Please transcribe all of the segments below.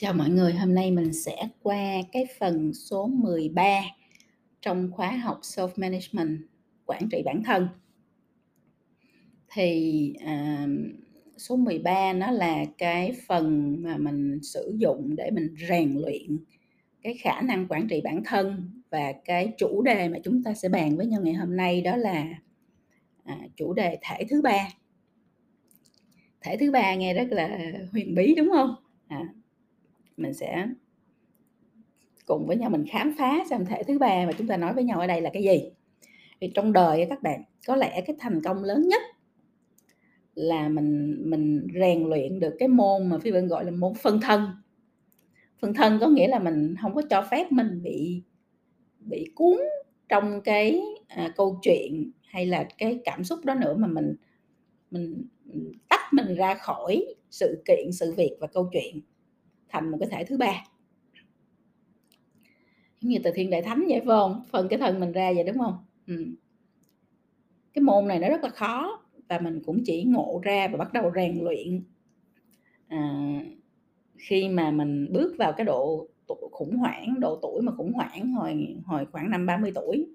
Chào mọi người, hôm nay mình sẽ qua cái phần số 13 trong khóa học Self Management, quản trị bản thân. Thì, à, số 13 nó là cái phần mà mình sử dụng để mình rèn luyện cái khả năng quản trị bản thân và cái chủ đề mà chúng ta sẽ bàn với nhau ngày hôm nay đó là, à, chủ đề thể thứ ba. Thể thứ ba nghe rất là huyền bí, đúng không À, mình sẽ cùng với nhau mình khám phá xem thể thứ ba mà chúng ta nói với nhau ở đây là cái gì. Thì trong đời các bạn, có lẽ cái thành công lớn nhất là mình mình rèn luyện được cái môn mà Phi Vân gọi là môn phân thân. Phân thân có nghĩa là mình không có cho phép mình bị bị cuốn trong cái, à, câu chuyện hay là cái cảm xúc đó nữa mà mình mình, tách mình ra khỏi sự kiện, sự việc và câu chuyện thành một cái thể thứ ba. Giống như từ thiên đại thánh vậy, phải không phần cái thân mình ra vậy, đúng không ừ. Cái môn này nó rất là khó và mình cũng chỉ ngộ ra và bắt đầu rèn luyện, à, khi mà mình bước vào cái độ tuổi khủng hoảng, độ tuổi mà khủng hoảng hồi hồi khoảng năm 30 tuổi.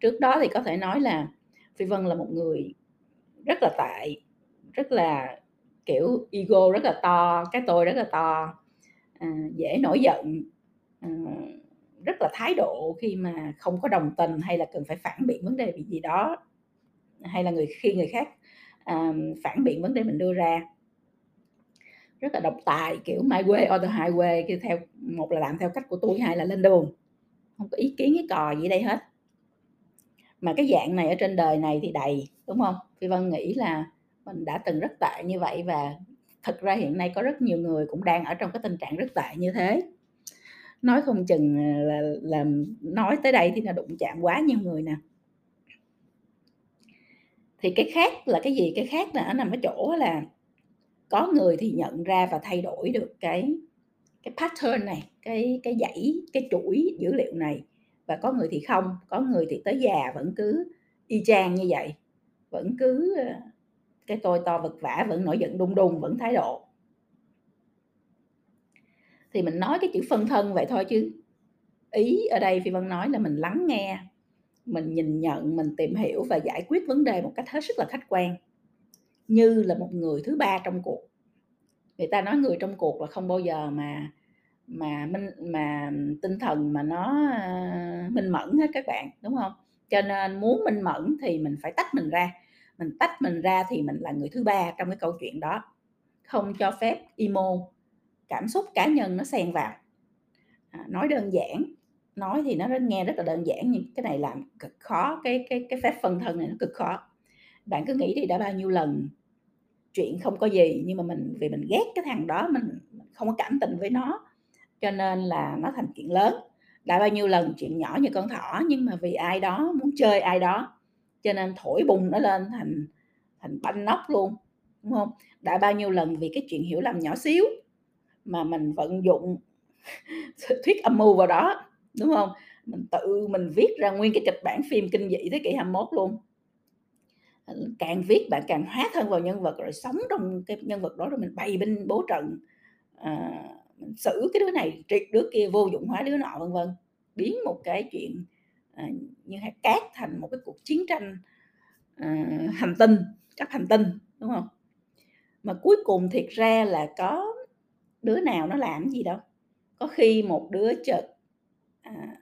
Trước đó thì có thể nói là Phi Vân là một người rất là tệ, rất là, kiểu, ego rất là to, cái tôi rất là to, à, dễ nổi giận, à, rất là thái độ khi mà không có đồng tình hay là cần phải phản biện vấn đề gì đó, hay là người khi người khác, à, phản biện vấn đề mình đưa ra. Rất là độc tài, kiểu my way or the highway, kêu theo một là làm theo cách của tôi hai là lên đường, không có ý kiến cái cò gì đây hết. Mà cái dạng này ở trên đời này thì đầy, đúng không? Phi Vân nghĩ là mình đã từng rất tệ như vậy và thật ra hiện nay có rất nhiều người cũng đang ở trong cái tình trạng rất tệ như thế. Nói không chừng, là là nói tới đây thì là đụng chạm quá nhiều người nè. Thì cái khác là cái gì? Cái khác là nó nằm ở chỗ là có người thì nhận ra và thay đổi được cái cái pattern này, cái cái dãy, cái chuỗi dữ liệu này và có người thì không, có người thì tới già vẫn cứ y chang như vậy, vẫn cứ, ờ, cái tôi to vật vã, vẫn nổi giận đùng đùng, vẫn thái độ. Thì mình nói cái chữ phân thân vậy thôi chứ ý ở đây Phi Vân nói là mình lắng nghe, mình nhìn nhận, mình tìm hiểu và giải quyết vấn đề một cách hết sức là khách quan, như là một người thứ ba trong cuộc. Người ta nói người trong cuộc là không bao giờ mà mà minh mà tinh thần mà nó, ờ, minh mẫn hết các bạn, đúng không Cho nên muốn minh mẫn thì mình phải tách mình ra, mình tách mình ra thì mình là người thứ ba trong cái câu chuyện đó, không cho phép emo, cảm xúc cá nhân nó xen vào. À, nói đơn giản, nói thì nó rất nghe rất là đơn giản nhưng cái này làm cực khó, cái cái cái phép phân thân này nó cực khó. Bạn cứ nghĩ đi đã bao nhiêu lần chuyện không có gì nhưng mà mình vì mình ghét cái thằng đó, mình mình không có cảm tình với nó, cho nên là nó thành chuyện lớn. Đã bao nhiêu lần chuyện nhỏ như con thỏ nhưng mà vì ai đó muốn chơi ai đó, cho nên thổi bùng nó lên thành thành banh nóc luôn, đúng không Đã bao nhiêu lần vì cái chuyện hiểu lầm nhỏ xíu mà mình vận dụng thuyết âm mưu vào đó, đúng không Mình tự mình viết ra nguyên cái kịch bản phim kinh dị thế kỷ 21 luôn. Càng viết bạn càng hóa thân vào nhân vật rồi sống trong cái nhân vật đó rồi mình bày binh bố trận, à, mình xử cái đứa này, triệt đứa kia, vô dụng hóa đứa nọ, vân vân. Biến một cái chuyện, À, như hạt cát thành một cái cuộc chiến tranh, à, hành tinh, các hành tinh, đúng không? Mà cuối cùng thiệt ra là có đứa nào nó làm gì đâu, có khi một đứa chợt à,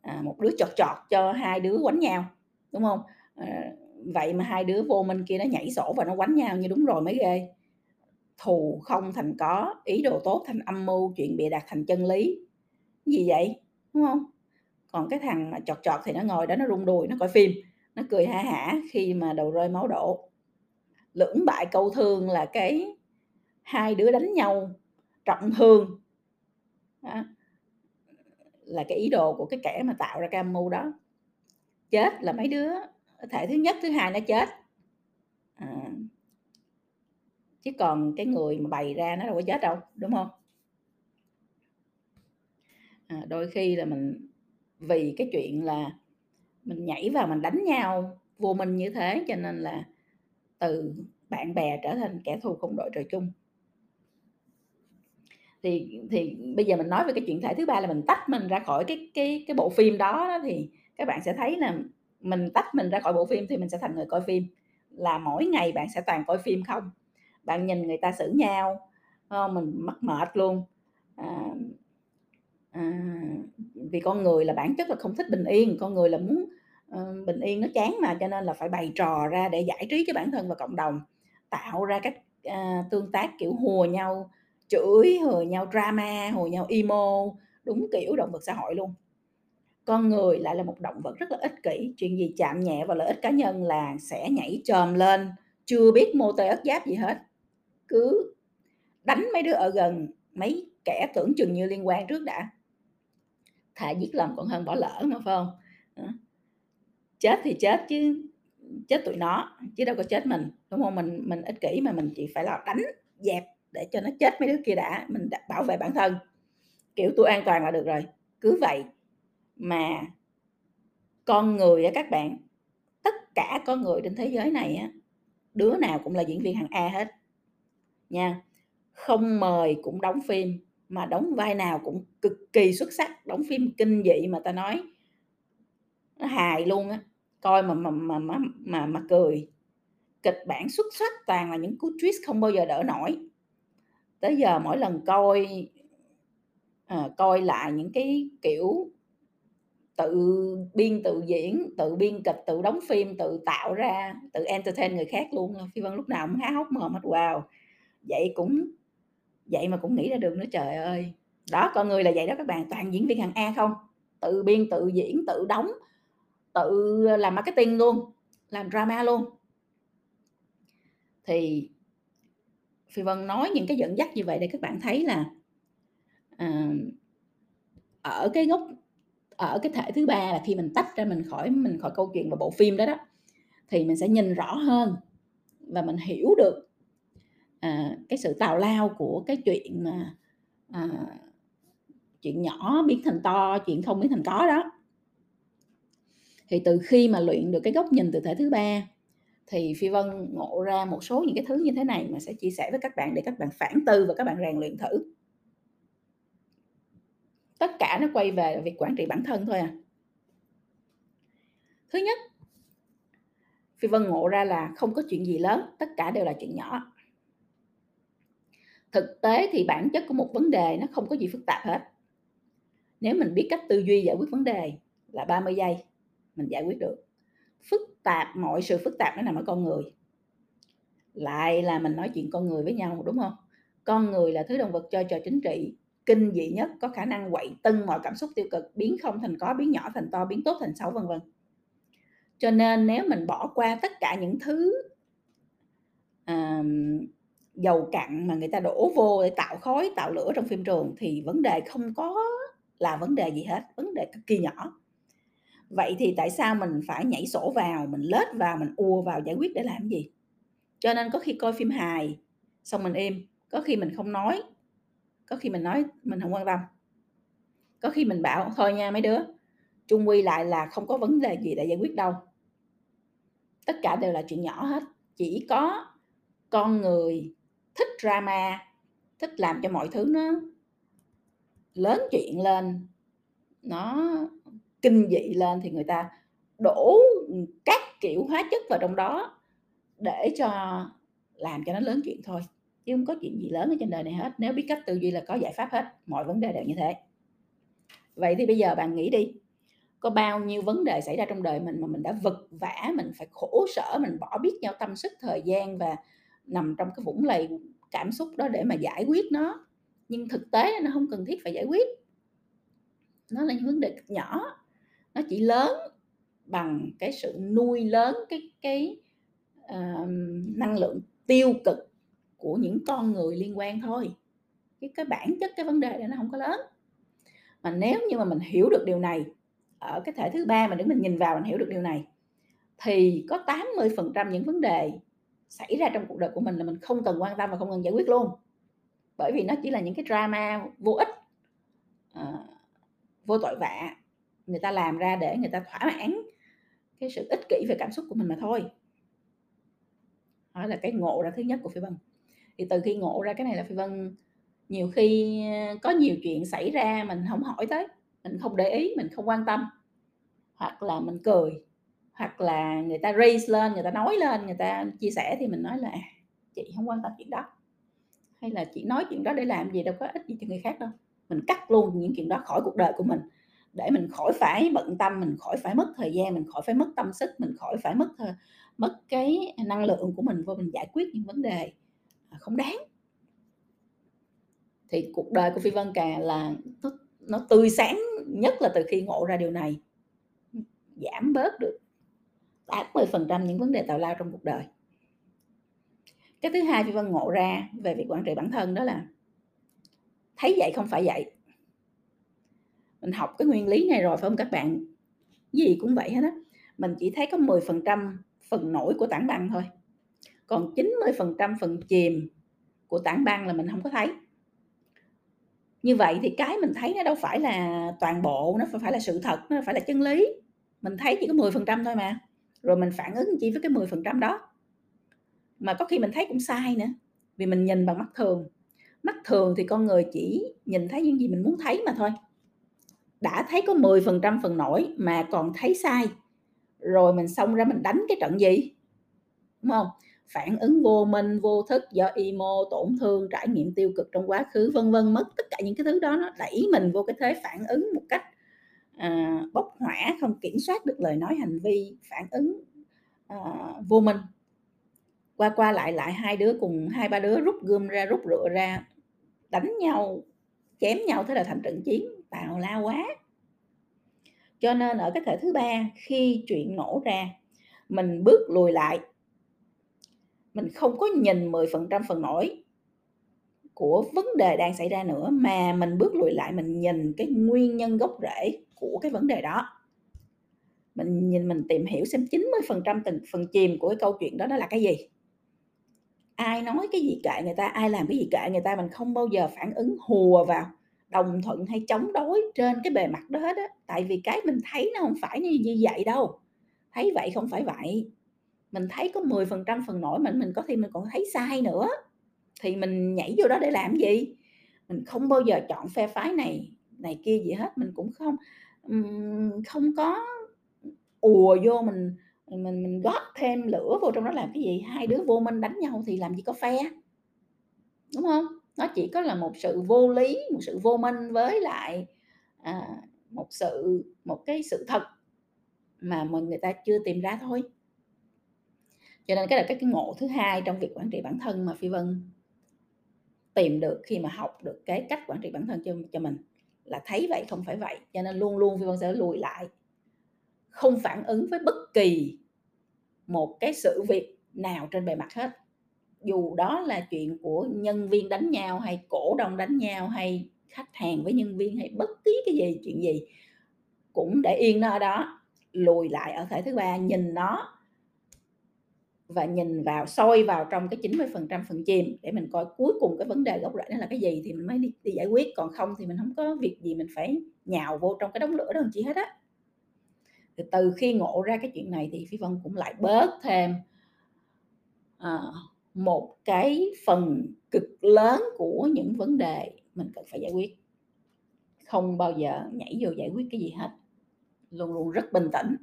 à, một đứa chọt chọt cho hai đứa quánh nhau, đúng không? À, vậy mà hai đứa vô minh kia nó nhảy sổ và nó quánh nhau như đúng rồi mới ghê. Thù không thành có, ý đồ tốt thành âm mưu, chuyện bịa đặt thành chân lý. Gì vậy, đúng không? Còn cái thằng chọt chọt thì nó ngồi đó nó rung đùi, nó coi phim, nó cười ha hả khi mà đầu rơi máu đổ. Lưỡng bại câu thương là cái hai đứa đánh nhau trọng thương. Đó. Là cái ý đồ của cái kẻ mà tạo ra cái âm mưu đó. Chết là mấy đứa thể thứ nhất, thứ hai nó chết. À. Chứ còn cái người mà bày ra nó đâu có chết đâu, đúng không À, đôi khi là mình vì cái chuyện là mình nhảy vào mình đánh nhau vô minh như thế cho nên là từ bạn bè trở thành kẻ thù không đội trời chung. Thì thì bây giờ mình nói về cái chuyện thể thứ ba là mình tách mình ra khỏi cái cái cái bộ phim đó đó, thì các bạn sẽ thấy là mình tách mình ra khỏi bộ phim thì mình sẽ thành người coi phim, là mỗi ngày bạn sẽ toàn coi phim không. Bạn nhìn người ta xử nhau, không? mình mắc mệt luôn. À, à, vì con người là bản chất là không thích bình yên, con người là muốn, ờ, bình yên nó chán mà, cho nên là phải bày trò ra để giải trí cho bản thân và cộng đồng, tạo ra cách à, tương tác, kiểu, hùa nhau, chửi, hùa nhau drama, hùa nhau emo, đúng kiểu động vật xã hội luôn. Con người lại là một động vật rất là ích kỷ, chuyện gì chạm nhẹ vào lợi ích cá nhân là sẽ nhảy chồm lên, chưa biết mô tê ớt giáp gì hết, cứ đánh mấy đứa ở gần, mấy kẻ tưởng chừng như liên quan trước đã. Thà giết lầm còn hơn bỏ lỡ mà, phải không? Chết thì chết chứ, chết tụi nó, chứ đâu có chết mình, đúng không Mình mình ích kỷ mà mình chỉ phải là đánh, dẹp để cho nó chết mấy đứa kia đã, mình đã bảo vệ bản thân, kiểu, tôi an toàn là được rồi, cứ vậy. Mà con người á các bạn, tất cả con người trên thế giới này á, đứa nào cũng là diễn viên hạng A hết. Nha, không mời cũng đóng phim, mà đóng vai nào cũng cực kỳ xuất sắc, đóng phim kinh dị mà ta nói nó hài luôn á, coi mà mà mà mà mà mà cười. Kịch bản xuất sắc, toàn là những cú twist không bao giờ đỡ nổi. Tới giờ mỗi lần coi, à, coi lại những cái, kiểu, tự biên tự diễn, tự biên kịch, tự đóng phim, tự tạo ra, tự entertain người khác luôn, Phi Vân lúc nào cũng há hốc mồm hết, wow! Vậy cũng vậy mà cũng nghĩ ra được nữa, trời ơi! Đó, con người là vậy đó các bạn, toàn diễn viên hàng A không, tự biên, tự diễn, tự đóng, tự làm marketing luôn, làm drama luôn. Thì Phi Vân nói những cái dẫn dắt như vậy để các bạn thấy là, à, ở cái gốc ở cái thể thứ ba là khi mình tách ra mình khỏi mình khỏi câu chuyện và bộ phim đó đó, thì mình sẽ nhìn rõ hơn và mình hiểu được, à, cái sự tào lao của cái chuyện mà, à, chuyện nhỏ biến thành to, chuyện không biến thành có đó. Thì từ khi mà luyện được cái góc nhìn từ thể thứ ba, thì Phi Vân ngộ ra một số những cái thứ như thế này mà sẽ chia sẻ với các bạn để các bạn phản tư và các bạn rèn luyện thử. Tất cả nó quay về việc quản trị bản thân thôi à. Thứ nhất Phi Vân ngộ ra là không có chuyện gì lớn, tất cả đều là chuyện nhỏ. Thực tế thì bản chất của một vấn đề nó không có gì phức tạp hết. Nếu mình biết cách tư duy giải quyết vấn đề là 30 giây, mình giải quyết được. Phức tạp, mọi sự phức tạp nó nằm ở con người. Lại là mình nói chuyện con người với nhau, đúng không Con người là thứ động vật chơi trò chính trị, kinh dị nhất, có khả năng quậy tưng mọi cảm xúc tiêu cực, biến không thành có, biến nhỏ thành to, biến tốt thành xấu, vân vân. Cho nên nếu mình bỏ qua tất cả những thứ um, dầu cặn mà người ta đổ vô để tạo khói, tạo lửa trong phim trường thì vấn đề không có là vấn đề gì hết, vấn đề cực kỳ nhỏ. Vậy thì tại sao mình phải nhảy sổ vào, mình lết vào, mình ùa vào giải quyết để làm gì? Cho nên có khi coi phim hài, xong mình im, có khi mình không nói, có khi mình nói mình không quan tâm. Có khi mình bảo: "Thôi nha mấy đứa, chung quy lại là không có vấn đề gì để giải quyết đâu." Tất cả đều là chuyện nhỏ hết, chỉ có con người thích drama, thích làm cho mọi thứ nó lớn chuyện lên, nó kinh dị lên thì người ta đổ, các kiểu hóa chất vào trong đó để cho làm cho nó lớn chuyện thôi, chứ không có chuyện gì lớn ở trên đời này hết, nếu biết cách tư duy là có giải pháp hết, mọi vấn đề đều như thế. Vậy thì bây giờ bạn nghĩ đi, có bao nhiêu vấn đề xảy ra trong đời mình mà mình đã vật vã, mình phải khổ sở, mình bỏ biết nhau tâm sức, thời gian và nằm trong cái vũng lầy cảm xúc đó để mà giải quyết nó, nhưng thực tế nó không cần thiết phải giải quyết. Nó là những vấn đề cực nhỏ, nó chỉ lớn bằng cái sự nuôi lớn cái cái, uh, năng lượng tiêu cực của những con người liên quan thôi, cái cái bản chất cái vấn đề này nó không có lớn. Mà nếu như mà mình hiểu được điều này, ở cái thể thứ ba mà để mình nhìn vào mình hiểu được điều này, thì có 80% những vấn đề xảy ra trong cuộc đời của mình là mình không cần quan tâm và không cần giải quyết luôn. Bởi vì nó chỉ là những cái drama vô ích, à, vô tội vạ, người ta làm ra để người ta thỏa mãn cái sự ích kỷ về cảm xúc của mình mà thôi. Đó là cái ngộ ra thứ nhất của Phi Vân. Thì từ khi ngộ ra cái này là Phi Vân nhiều khi, ờ, có nhiều chuyện xảy ra mình không hỏi tới, mình không để ý, mình không quan tâm, hoặc là mình cười, hoặc là người ta raise lên, người ta nói lên, người ta chia sẻ thì mình nói là à, chị không quan tâm chuyện đó." Hay là "Chị nói chuyện đó để làm gì, đâu có ích gì cho người khác đâu." Mình cắt luôn những chuyện đó khỏi cuộc đời của mình, để mình khỏi phải bận tâm, mình khỏi phải mất thời gian, mình khỏi phải mất tâm sức, mình khỏi phải mất mất cái năng lượng của mình vô mình giải quyết những vấn đề, à, không đáng. Thì cuộc đời của Phi Vân Cà là nó nó tươi sáng nhất là từ khi ngộ ra điều này. Giảm bớt được 80% những vấn đề tào lao trong cuộc đời. Cái thứ hai Phi Vân ngộ ra về việc quản trị bản thân đó là thấy vậy không phải vậy. Mình học cái nguyên lý này rồi, phải không các bạn? Gì cũng vậy hết á, mình chỉ thấy có 10% phần nổi của tảng băng thôi, còn 90% phần chìm của tảng băng là mình không có thấy. Như vậy thì cái mình thấy nó đâu phải là toàn bộ, nó phải là sự thật, nó phải là chân lý. Mình thấy chỉ có 10% thôi mà, rồi mình phản ứng chỉ với cái 10% đó. Mà có khi mình thấy cũng sai nữa, vì mình nhìn bằng mắt thường. Mắt thường thì con người chỉ nhìn thấy những gì mình muốn thấy mà thôi. Đã thấy có 10% phần nổi mà còn thấy sai, rồi mình xông ra mình đánh cái trận gì? Đúng không Phản ứng vô minh, vô thức do emo, tổn thương, trải nghiệm tiêu cực trong quá khứ, vân vân, mất tất cả những cái thứ đó nó đẩy mình vô cái thế phản ứng một cách, à, bốc hỏa, không kiểm soát được lời nói hành vi, phản ứng, ờ, vô minh. Qua qua lại lại hai đứa cùng 2, 3 đứa rút gươm ra, rút rựa ra, đánh nhau, chém nhau thế là thành trận chiến, tào lao quá. Cho nên ở cái thể thứ ba, khi chuyện nổ ra, mình bước lùi lại. Mình không có nhìn 10% phần nổi của vấn đề đang xảy ra nữa, mà mình bước lùi lại mình nhìn cái nguyên nhân gốc rễ của cái vấn đề đó. Mình nhìn mình tìm hiểu xem 90% từng phần chìm của cái câu chuyện đó đó là cái gì. Ai nói cái gì kệ người ta, ai làm cái gì kệ người ta, mình không bao giờ phản ứng hùa vào, đồng thuận hay chống đối trên cái bề mặt đó hết á. Tại vì cái mình thấy nó không phải như như vậy đâu, thấy vậy không phải vậy. Mình thấy có 10% phần nổi mình mình có khi mình còn thấy sai nữa, thì mình nhảy vô đó để làm gì? Mình không bao giờ chọn phe phái này này kia gì hết, mình cũng không, ừm, không có ùa vô mình mình mình góp thêm lửa vô trong đó làm cái gì? Hai đứa vô minh đánh nhau thì làm gì có phe. Đúng không Nó chỉ có là một sự vô lý, một sự vô minh với lại, à, một sự một cái sự thật mà mình người ta chưa tìm ra thôi. Cho nên cái là cái cái ngộ thứ hai trong việc quản trị bản thân mà Phi Vân tìm được khi mà học được cái cách quản trị bản thân cho cho mình, là thấy vậy không phải vậy, cho nên luôn luôn Phi Vân sẽ lùi lại. Không phản ứng với bất kỳ một cái sự việc nào trên bề mặt hết. Dù đó là chuyện của nhân viên đánh nhau, hay cổ đông đánh nhau, hay khách hàng với nhân viên, hay bất kỳ cái gì, chuyện gì, cũng để yên nó ở đó, lùi lại ở thể thứ ba, nhìn nó và nhìn vào, soi vào trong cái 90% phần chìm để mình coi cuối cùng cái vấn đề gốc rễ nó là cái gì thì mình mới đi đi giải quyết, còn không thì mình không có việc gì mình phải nhào vô trong cái đống lửa đó làm hết á. Thì từ khi ngộ ra cái chuyện này thì Phi Vân cũng lại bớt thêm, à, một cái phần cực lớn của những vấn đề mình cần phải giải quyết. Không bao giờ nhảy vô giải quyết cái gì hết, luôn luôn rất bình tĩnh,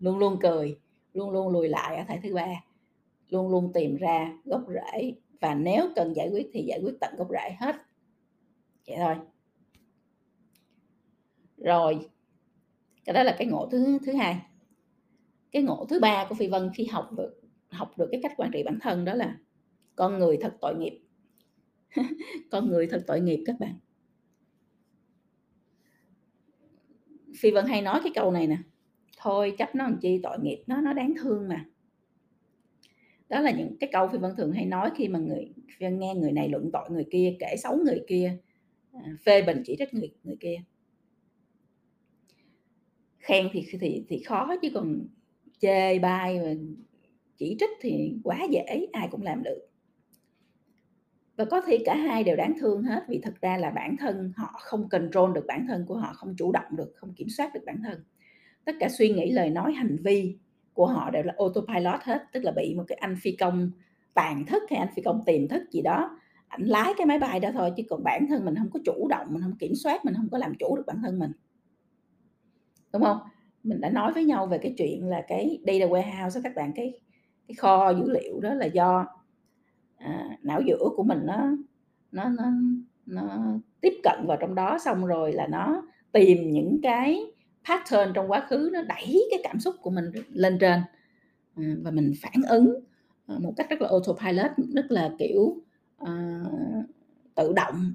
luôn luôn cười, luôn luôn lùi lại ở thể thứ ba, luôn luôn tìm ra gốc rễ và nếu cần giải quyết thì giải quyết tận gốc rễ hết. Vậy thôi. Rồi, cái đó là cái ngộ thứ thứ hai. Cái ngộ thứ ba của Phi Vân khi học được học được cái cách quản trị bản thân đó là con người thật tội nghiệp. Con người thật tội nghiệp các bạn. Phi Vân hay nói cái câu này nè: "Thôi chấp nó làm chi, tội nghiệp nó, nó đáng thương mà." Đó là những cái câu Phi Vân thường hay nói khi mà người nghe người này luận tội người kia, kể xấu người kia, à, phê bình chỉ trích người người kia. Khen thì thì thì khó chứ còn chê bai và chỉ trích thì quá dễ, ai cũng làm được. Và có thể cả hai đều đáng thương hết, vì thực ra là bản thân họ không control được bản thân của họ, không chủ động được, không kiểm soát được bản thân. Tất cả suy nghĩ, lời nói, hành vi của họ đều là autopilot hết, tức là bị một cái anh phi công tàn thức hay anh phi công tiềm thức gì đó, ảnh lái cái máy bay đó thôi chứ còn bản thân mình không có chủ động, mình không kiểm soát, mình không có làm chủ được bản thân mình. Đúng không? Mình đã nói với nhau về cái chuyện là cái data warehouse các bạn, cái cái kho dữ liệu đó là do, à, não giữa của mình nó nó nó nó tiếp cận vào trong đó, xong rồi là nó tìm những cái pattern trong quá khứ, nó đẩy cái cảm xúc của mình lên trên, à, và mình phản ứng, à, một cách rất là autopilot, rất là, kiểu, uh, tự động,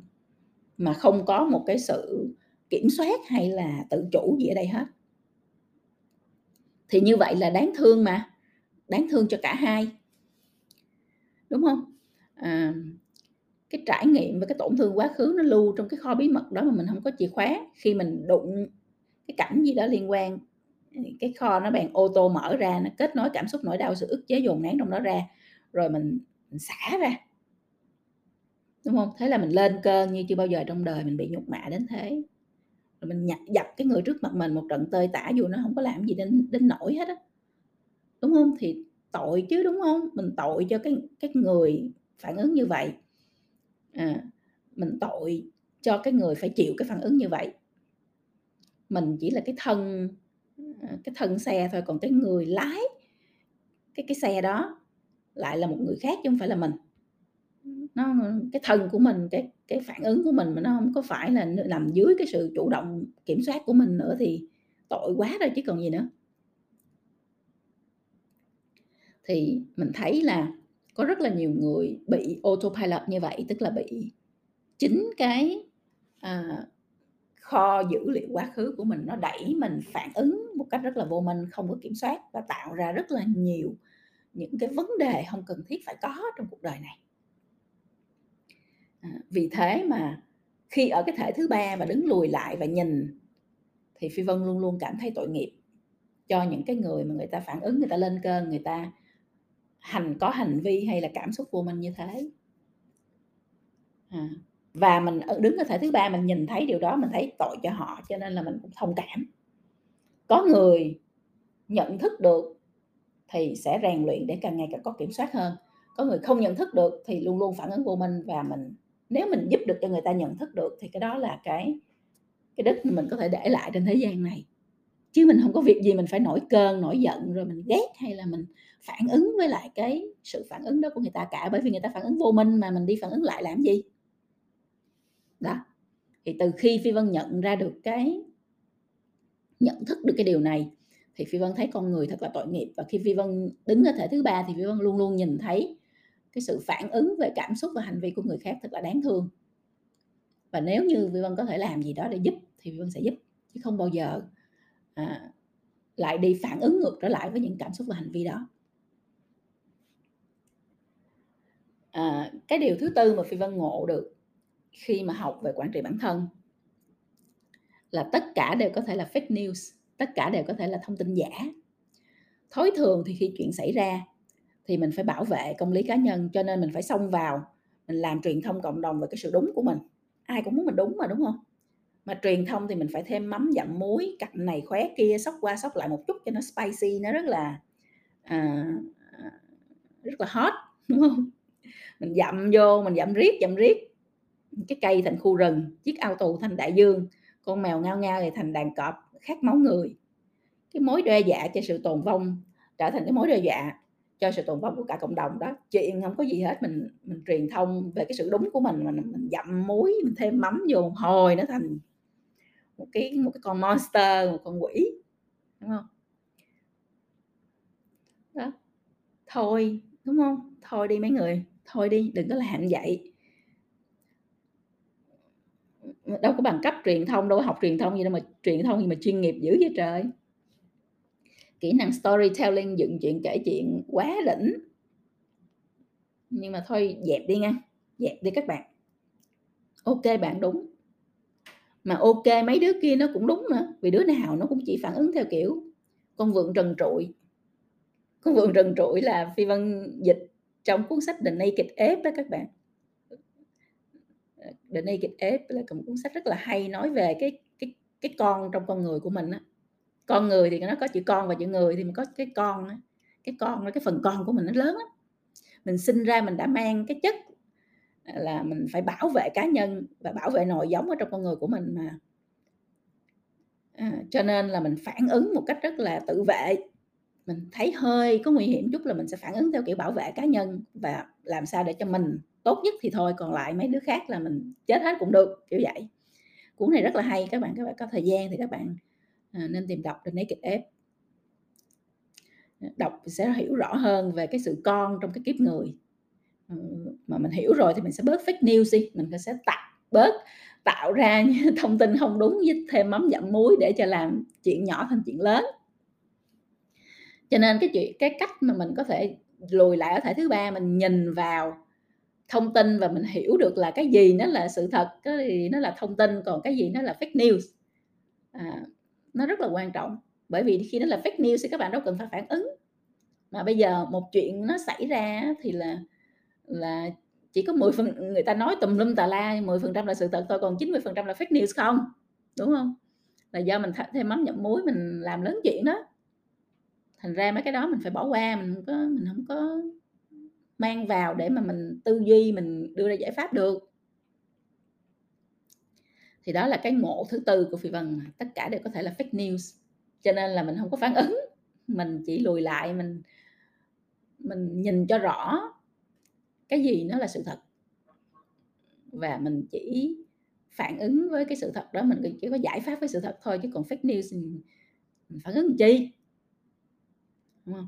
mà không có một cái sự kiểm soát hay là tự chủ gì ở đây hết. Thì như vậy là đáng thương mà, đáng thương cho cả hai. Đúng không? À, cái trải nghiệm và cái tổn thương quá khứ nó lưu trong cái kho bí mật đó mà mình không có chìa khóa, khi mình đụng cái cảnh gì đó liên quan, cái kho nó bằng ô tô mở ra, nó kết nối cảm xúc, nỗi đau, sự ức chế dồn nén trong đó ra, rồi mình mình xả ra. Đúng không Thế là mình lên cơn như chưa bao giờ trong đời mình bị nhục mạ đến thế. Rồi mình nhặt dập cái người trước mặt mình một trận tơi tả dù nó không có làm gì đến đến nổi hết á. Đúng không Thì tội chứ, đúng không Mình tội cho cái cái người phản ứng như vậy. À, mình tội cho cái người phải chịu cái phản ứng như vậy. Mình chỉ là cái thân, ờ, cái thân xe thôi, còn cái người lái cái cái xe đó lại là một người khác chứ không phải là mình. Nó cái thân của mình, cái cái phản ứng của mình mà nó không có phải là nằm dưới cái sự chủ động kiểm soát của mình nữa thì tội quá rồi chứ còn gì nữa. Thì mình thấy là có rất là nhiều người bị autopilot như vậy, tức là bị chính cái, à, kho dữ liệu quá khứ của mình nó đẩy mình phản ứng một cách rất là vô minh, không có kiểm soát và tạo ra rất là nhiều những cái vấn đề không cần thiết phải có trong cuộc đời này. À, vì thế mà khi ở cái thể thứ ba và đứng lùi lại và nhìn thì Phi Vân luôn luôn cảm thấy tội nghiệp cho những cái người mà người ta phản ứng, người ta lên cơn, người ta hành có hành vi hay là cảm xúc vô minh như thế. À, và mình, ờ, đứng ở thể thứ ba mình nhìn thấy điều đó, mình thấy tội cho họ cho nên là mình cũng thông cảm. Có người nhận thức được thì sẽ rèn luyện để càng ngày càng có kiểm soát hơn, có người không nhận thức được thì luôn luôn phản ứng vô minh và mình nếu mình giúp được cho người ta nhận thức được thì cái đó là cái cái đức mà mình có thể để lại trên thế gian này. Chứ mình không có việc gì mình phải nổi cơn, nổi giận rồi mình ghét hay là mình phản ứng với lại cái sự phản ứng đó của người ta cả, bởi vì người ta phản ứng vô minh mà mình đi phản ứng lại làm gì? Đó, thì từ khi Phi Vân nhận ra được cái nhận thức được cái điều này thì Phi Vân thấy con người thật là tội nghiệp và khi Phi Vân đứng ở thể thứ ba thì Phi Vân luôn luôn nhìn thấy cái sự phản ứng về cảm xúc và hành vi của người khác thật là đáng thương. Và nếu như Phi Vân có thể làm gì đó để giúp thì Phi Vân sẽ giúp, chứ không bao giờ, à, lại đi phản ứng ngược trở lại với những cảm xúc và hành vi đó. À, cái điều thứ tư mà Phi Vân ngộ được khi mà học về quản trị bản thân là tất cả đều có thể là fake news, tất cả đều có thể là thông tin giả. Thói thường thì khi chuyện xảy ra thì mình phải bảo vệ công lý cá nhân, cho nên mình phải xông vào, mình làm truyền thông cộng đồng về cái sự đúng của mình. Ai cũng muốn mình đúng mà, đúng không Mà truyền thông thì mình phải thêm mắm dặm muối, cạnh này khóe kia, xóc qua xóc lại một chút cho nó spicy, nó rất là, à, rất là hot, đúng không Mình dặm vô, mình dặm riết, dặm riết, cái cây thành khu rừng, chiếc ao tù thành đại dương, con mèo ngao ngao thì thành đàn cọp khát máu người. Cái mối đe dọa cho sự tồn vong trở thành cái mối đe dọa cho sự tồn vong của cả cộng đồng đó. Chuyện không có gì hết, mình mình truyền thông về cái sự đúng của mình, mình mình dặm muối, mình thêm mắm vô một hồi nó thành một cái một cái con monster, một con quỷ, đúng không? Đó, thôi, đúng không? Thôi đi mấy người, thôi đi, đừng có làm vậy. Đâu có bằng cấp truyền thông, đâu có học truyền thông gì đâu mà truyền thông gì mà chuyên nghiệp dữ vậy trời. Kỹ năng storytelling, dựng chuyện, kể chuyện quá đỉnh. Nhưng mà thôi dẹp đi nha, dẹp đi các bạn. OK bạn đúng. Mà OK mấy đứa kia nó cũng đúng nữa, vì đứa nào nó cũng chỉ phản ứng theo kiểu con vượn trần trụi. Con vượn trần trụi là Phi Vân dịch trong cuốn sách The Naked Ape đó các bạn. The Naked Ape là một cuốn sách rất là hay nói về cái cái cái con trong con người của mình á. Con người thì nó có chữ con và chữ người thì mình có cái con á, cái con cái phần con của mình nó lớn lắm. Mình sinh ra mình đã mang cái chất à, là mình phải bảo vệ cá nhân và bảo vệ nội giống ở trong con người của mình mà. À, cho nên là mình phản ứng một cách rất là tự vệ. Mình thấy hơi có nguy hiểm chút là mình sẽ phản ứng theo kiểu bảo vệ cá nhân và làm sao để cho mình tốt nhất thì thôi, còn lại mấy đứa khác là mình chết hết cũng được, kiểu vậy. Cuốn này rất là hay, các bạn các bạn có thời gian thì các bạn, à, nên tìm đọc trên Naked Ape. Đọc sẽ hiểu rõ hơn về cái sự con trong cái kiếp người. Ừ, mà mình hiểu rồi thì mình sẽ bớt fake news đi, mình sẽ tạo bớt tạo ra thông tin không đúng với thêm mắm dặm muối để cho làm chuyện nhỏ thành chuyện lớn. Cho nên cái chuyện cái cách mà mình có thể lùi lại ở thể thứ ba, mình nhìn vào thông tin và mình hiểu được là cái gì nó là sự thật, cái gì nó là thông tin, còn cái gì nó là fake news. À, nó rất là quan trọng, bởi vì khi nó là fake news thì các bạn đâu cần phải phản ứng. Mà bây giờ một chuyện nó xảy ra thì là là chỉ có 10 phần người ta nói tùm lum tà la, 10% là sự thật thôi, còn 90% là fake news không, đúng không? Là do mình thêm mắm nhậm muối mình làm lớn chuyện đó. Thành ra mấy cái đó mình phải bỏ qua, mình không có mình không có mang vào để mà mình tư duy, mình đưa ra giải pháp được. Thì đó là cái ngộ thứ tư của Phi Vân, tất cả đều có thể là fake news, cho nên là mình không có phản ứng, mình chỉ lùi lại, mình mình nhìn cho rõ cái gì nó là sự thật. Và mình chỉ phản ứng với cái sự thật đó, mình chỉ có giải pháp với sự thật thôi, chứ còn fake news mình phản ứng chi? Đúng không?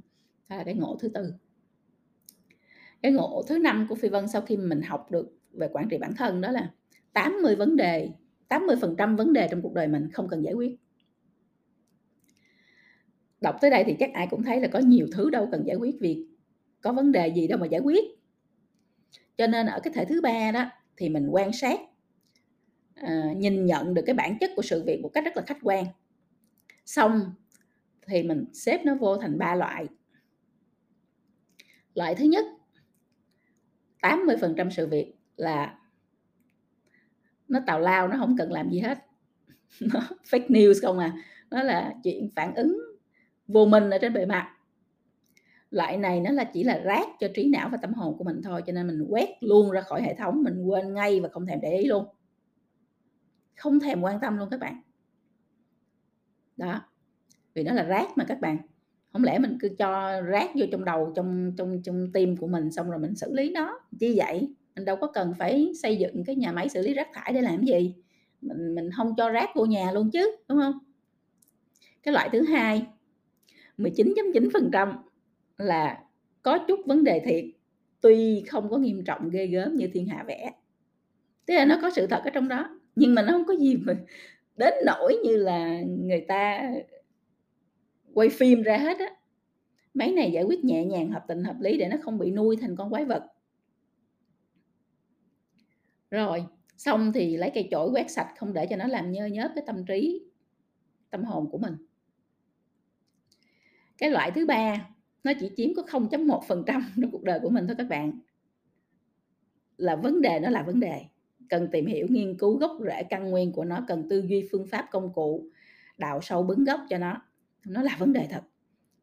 Đó là cái ngộ thứ tư. Cái ngộ thứ năm của Phi Vân sau khi mình học được về quản trị bản thân đó là 80 vấn đề 80% vấn đề trong cuộc đời mình không cần giải quyết. Đọc tới đây thì chắc ai cũng thấy là có nhiều thứ đâu cần giải quyết vì có vấn đề gì đâu mà giải quyết. Cho nên ở cái thể thứ ba đó thì mình quan sát, à, nhìn nhận được cái bản chất của sự việc một cách rất là khách quan. Xong thì mình xếp nó vô thành ba loại. Loại thứ nhất 80% sự việc là nó tào lao, nó không cần làm gì hết. Nó fake news không à, nó là chuyện phản ứng vô minh ở trên bề mặt. Loại này nó là chỉ là rác cho trí não và tâm hồn của mình thôi, cho nên mình quét luôn ra khỏi hệ thống, mình quên ngay và không thèm để ý luôn. Không thèm quan tâm luôn các bạn. Đó, vì nó là rác mà các bạn không lẽ mình cứ cho rác vô trong đầu, trong trong trong tim của mình xong rồi mình xử lý nó, chi vậy? Mình đâu có cần phải xây dựng cái nhà máy xử lý rác thải để làm cái gì? Mình mình không cho rác vô nhà luôn chứ, đúng không Cái loại thứ hai, 19.9% là có chút vấn đề thiệt, tuy không có nghiêm trọng ghê gớm như thiên hạ vẽ. Tức là nó có sự thật ở trong đó, nhưng mà nó không có gì mà đến nỗi như là người ta quay phim ra hết á. máy này giải quyết nhẹ nhàng, hợp tình, hợp lý để nó không bị nuôi thành con quái vật. Rồi, xong thì lấy cây chổi quét sạch, không để cho nó làm nhơ nhớp cái tâm trí, tâm hồn của mình. Cái loại thứ ba, nó chỉ chiếm có 0.1% trong cuộc đời của mình thôi các bạn. Là vấn đề nó là vấn đề, cần tìm hiểu, nghiên cứu gốc rễ căn nguyên của nó, cần tư duy, phương pháp, công cụ, đào sâu bứng gốc cho nó. Nó là vấn đề thật.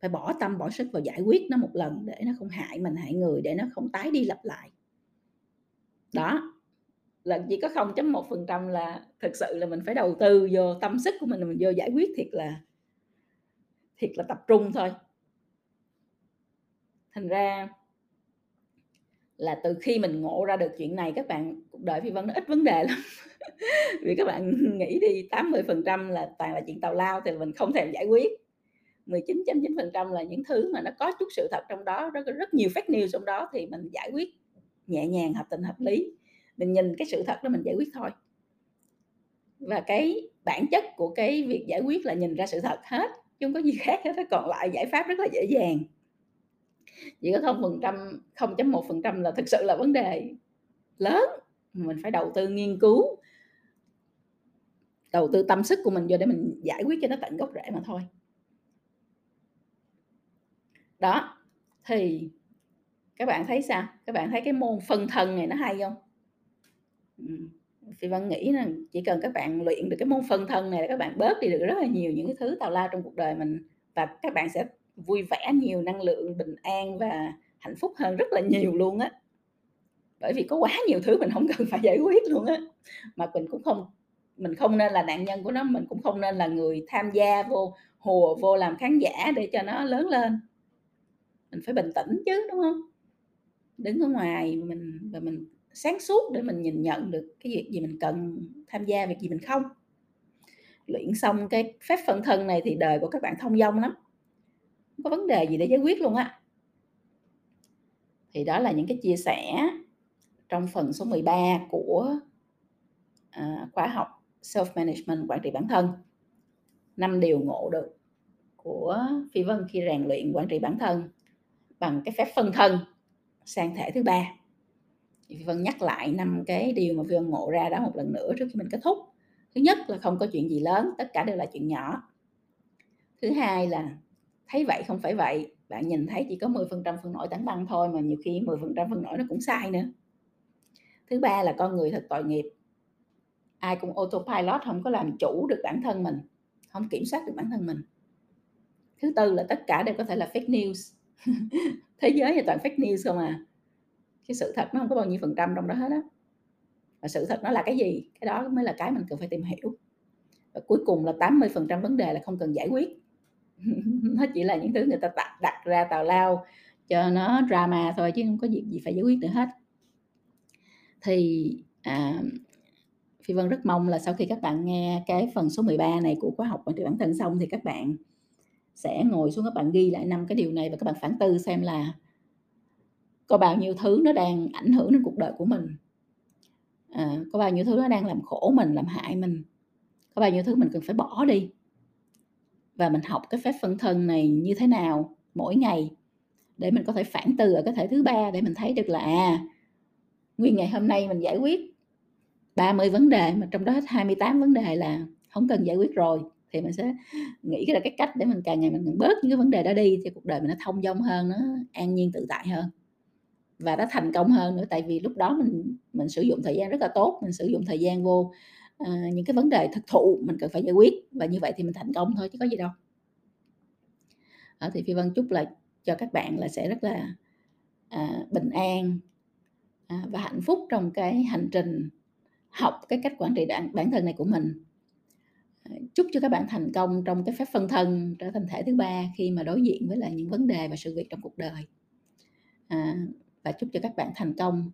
Phải bỏ tâm, bỏ sức vào giải quyết nó một lần để nó không hại mình, hại người, để nó không tái đi lặp lại. Đó, là chỉ có 0.1% là thực sự là mình phải đầu tư vô tâm sức của mình, mình vô giải quyết thiệt là thiệt là tập trung thôi. Thành ra là từ khi mình ngộ ra được chuyện này các bạn, cuộc đời Phi Vân nó ít vấn đề lắm. Vì các bạn nghĩ đi, 80% là toàn là chuyện tào lao thì mình không thèm giải quyết. 19.9% là những thứ mà nó có chút sự thật trong đó, rất rất nhiều fake news trong đó thì mình giải quyết nhẹ nhàng, hợp tình, hợp lý. Mình nhìn cái sự thật đó mình giải quyết thôi. Và cái bản chất của cái việc giải quyết là nhìn ra sự thật hết, chứ không có gì khác hết còn lại giải pháp rất là dễ dàng. Chỉ có 0%, 0.1% là thực sự là vấn đề lớn, mình phải đầu tư nghiên cứu. Đầu tư tâm sức của mình vô để mình giải quyết cho nó tận gốc rễ mà thôi. Đó, thì các bạn thấy sao? Các bạn thấy cái môn phân thân này nó hay không? Phi Vân nghĩ là chỉ cần các bạn luyện được cái môn phân thân này là các bạn bớt đi được rất là nhiều những cái thứ tào lao trong cuộc đời mình và các bạn sẽ vui vẻ, nhiều năng lượng, bình an và hạnh phúc hơn rất là nhiều luôn á. Bởi vì có quá nhiều thứ mình không cần phải giải quyết luôn á, mà mình cũng không mình không nên là nạn nhân của nó, mình cũng không nên là người tham gia vô, hùa vô làm khán giả để cho nó lớn lên. Mình phải bình tĩnh chứ, đúng không? Đứng ở ngoài mình và mình sáng suốt để mình nhìn nhận được cái việc gì mình cần tham gia, việc gì mình không. Luyện xong cái phép phân thân này thì đời của các bạn thông dong lắm, không có vấn đề gì để giải quyết luôn á. Thì đó là những cái chia sẻ trong phần số 13 của, à, khóa học Self-Management, quản trị bản thân. năm điều ngộ được của Phi Vân khi rèn luyện quản trị bản thân bằng cái phép phân thân sang thể thứ ba. Phi Vân nhắc lại năm cái điều mà Phi Vân ngộ ra đó một lần nữa trước khi mình kết thúc. Thứ nhất là không có chuyện gì lớn, tất cả đều là chuyện nhỏ. Thứ hai là thấy vậy không phải vậy, bạn nhìn thấy chỉ có 10% phân nổi tán băng thôi mà nhiều khi 10% phân nổi nó cũng sai nữa. Thứ ba là con người thật tội nghiệp. Ai cũng autopilot, không có làm chủ được bản thân mình, không kiểm soát được bản thân mình. Thứ tư là tất cả đều có thể là fake news. Thế giới thì toàn fake news không à. Cái sự thật nó không có bao nhiêu phần trăm trong đó hết á. Và sự thật nó là cái gì? Cái đó mới là cái mình cần phải tìm hiểu. Và cuối cùng là 80% vấn đề là không cần giải quyết. Nó chỉ là những thứ người ta đặt đặt ra tào lao cho nó drama thôi chứ không có việc gì phải giải quyết nữa hết. Thì, à, Phi Vân rất mong là sau khi các bạn nghe cái phần số 13 này của khóa học quản trị bản thân xong thì các bạn sẽ ngồi xuống các bạn ghi lại năm cái điều này và các bạn phản tư xem là có bao nhiêu thứ nó đang ảnh hưởng đến cuộc đời của mình. À, có bao nhiêu thứ nó đang làm khổ mình, làm hại mình. Có bao nhiêu thứ mình cần phải bỏ đi. Và mình học cái phép phân thân này như thế nào mỗi ngày để mình có thể phản tư ở cái thể thứ ba để mình thấy được là, à, nguyên ngày hôm nay mình giải quyết 30 vấn đề mà trong đó 28 vấn đề là không cần giải quyết rồi, thì mình sẽ nghĩ là cái cách để mình càng ngày mình bớt những cái vấn đề đó đi thì cuộc đời mình nó thông dong hơn, nó an nhiên tự tại hơn. Và nó thành công hơn nữa, tại vì lúc đó mình mình sử dụng thời gian rất là tốt, mình sử dụng thời gian vô, uh, những cái vấn đề thực thụ mình cần phải giải quyết và như vậy thì mình thành công thôi chứ có gì đâu. Đó, thì Phi Vân chúc là cho các bạn là sẽ rất là, uh, bình an, và hạnh phúc trong cái hành trình học cái cách quản trị bản thân này của mình. Chúc cho các bạn thành công trong cái phép phân thân trở thành thể thứ ba khi mà đối diện với lại những vấn đề và sự việc trong cuộc đời. À, và chúc cho các bạn thành công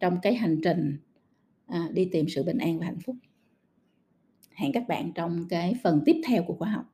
trong cái hành trình, à, đi tìm sự bình an và hạnh phúc. Hẹn các bạn trong cái phần tiếp theo của khóa học.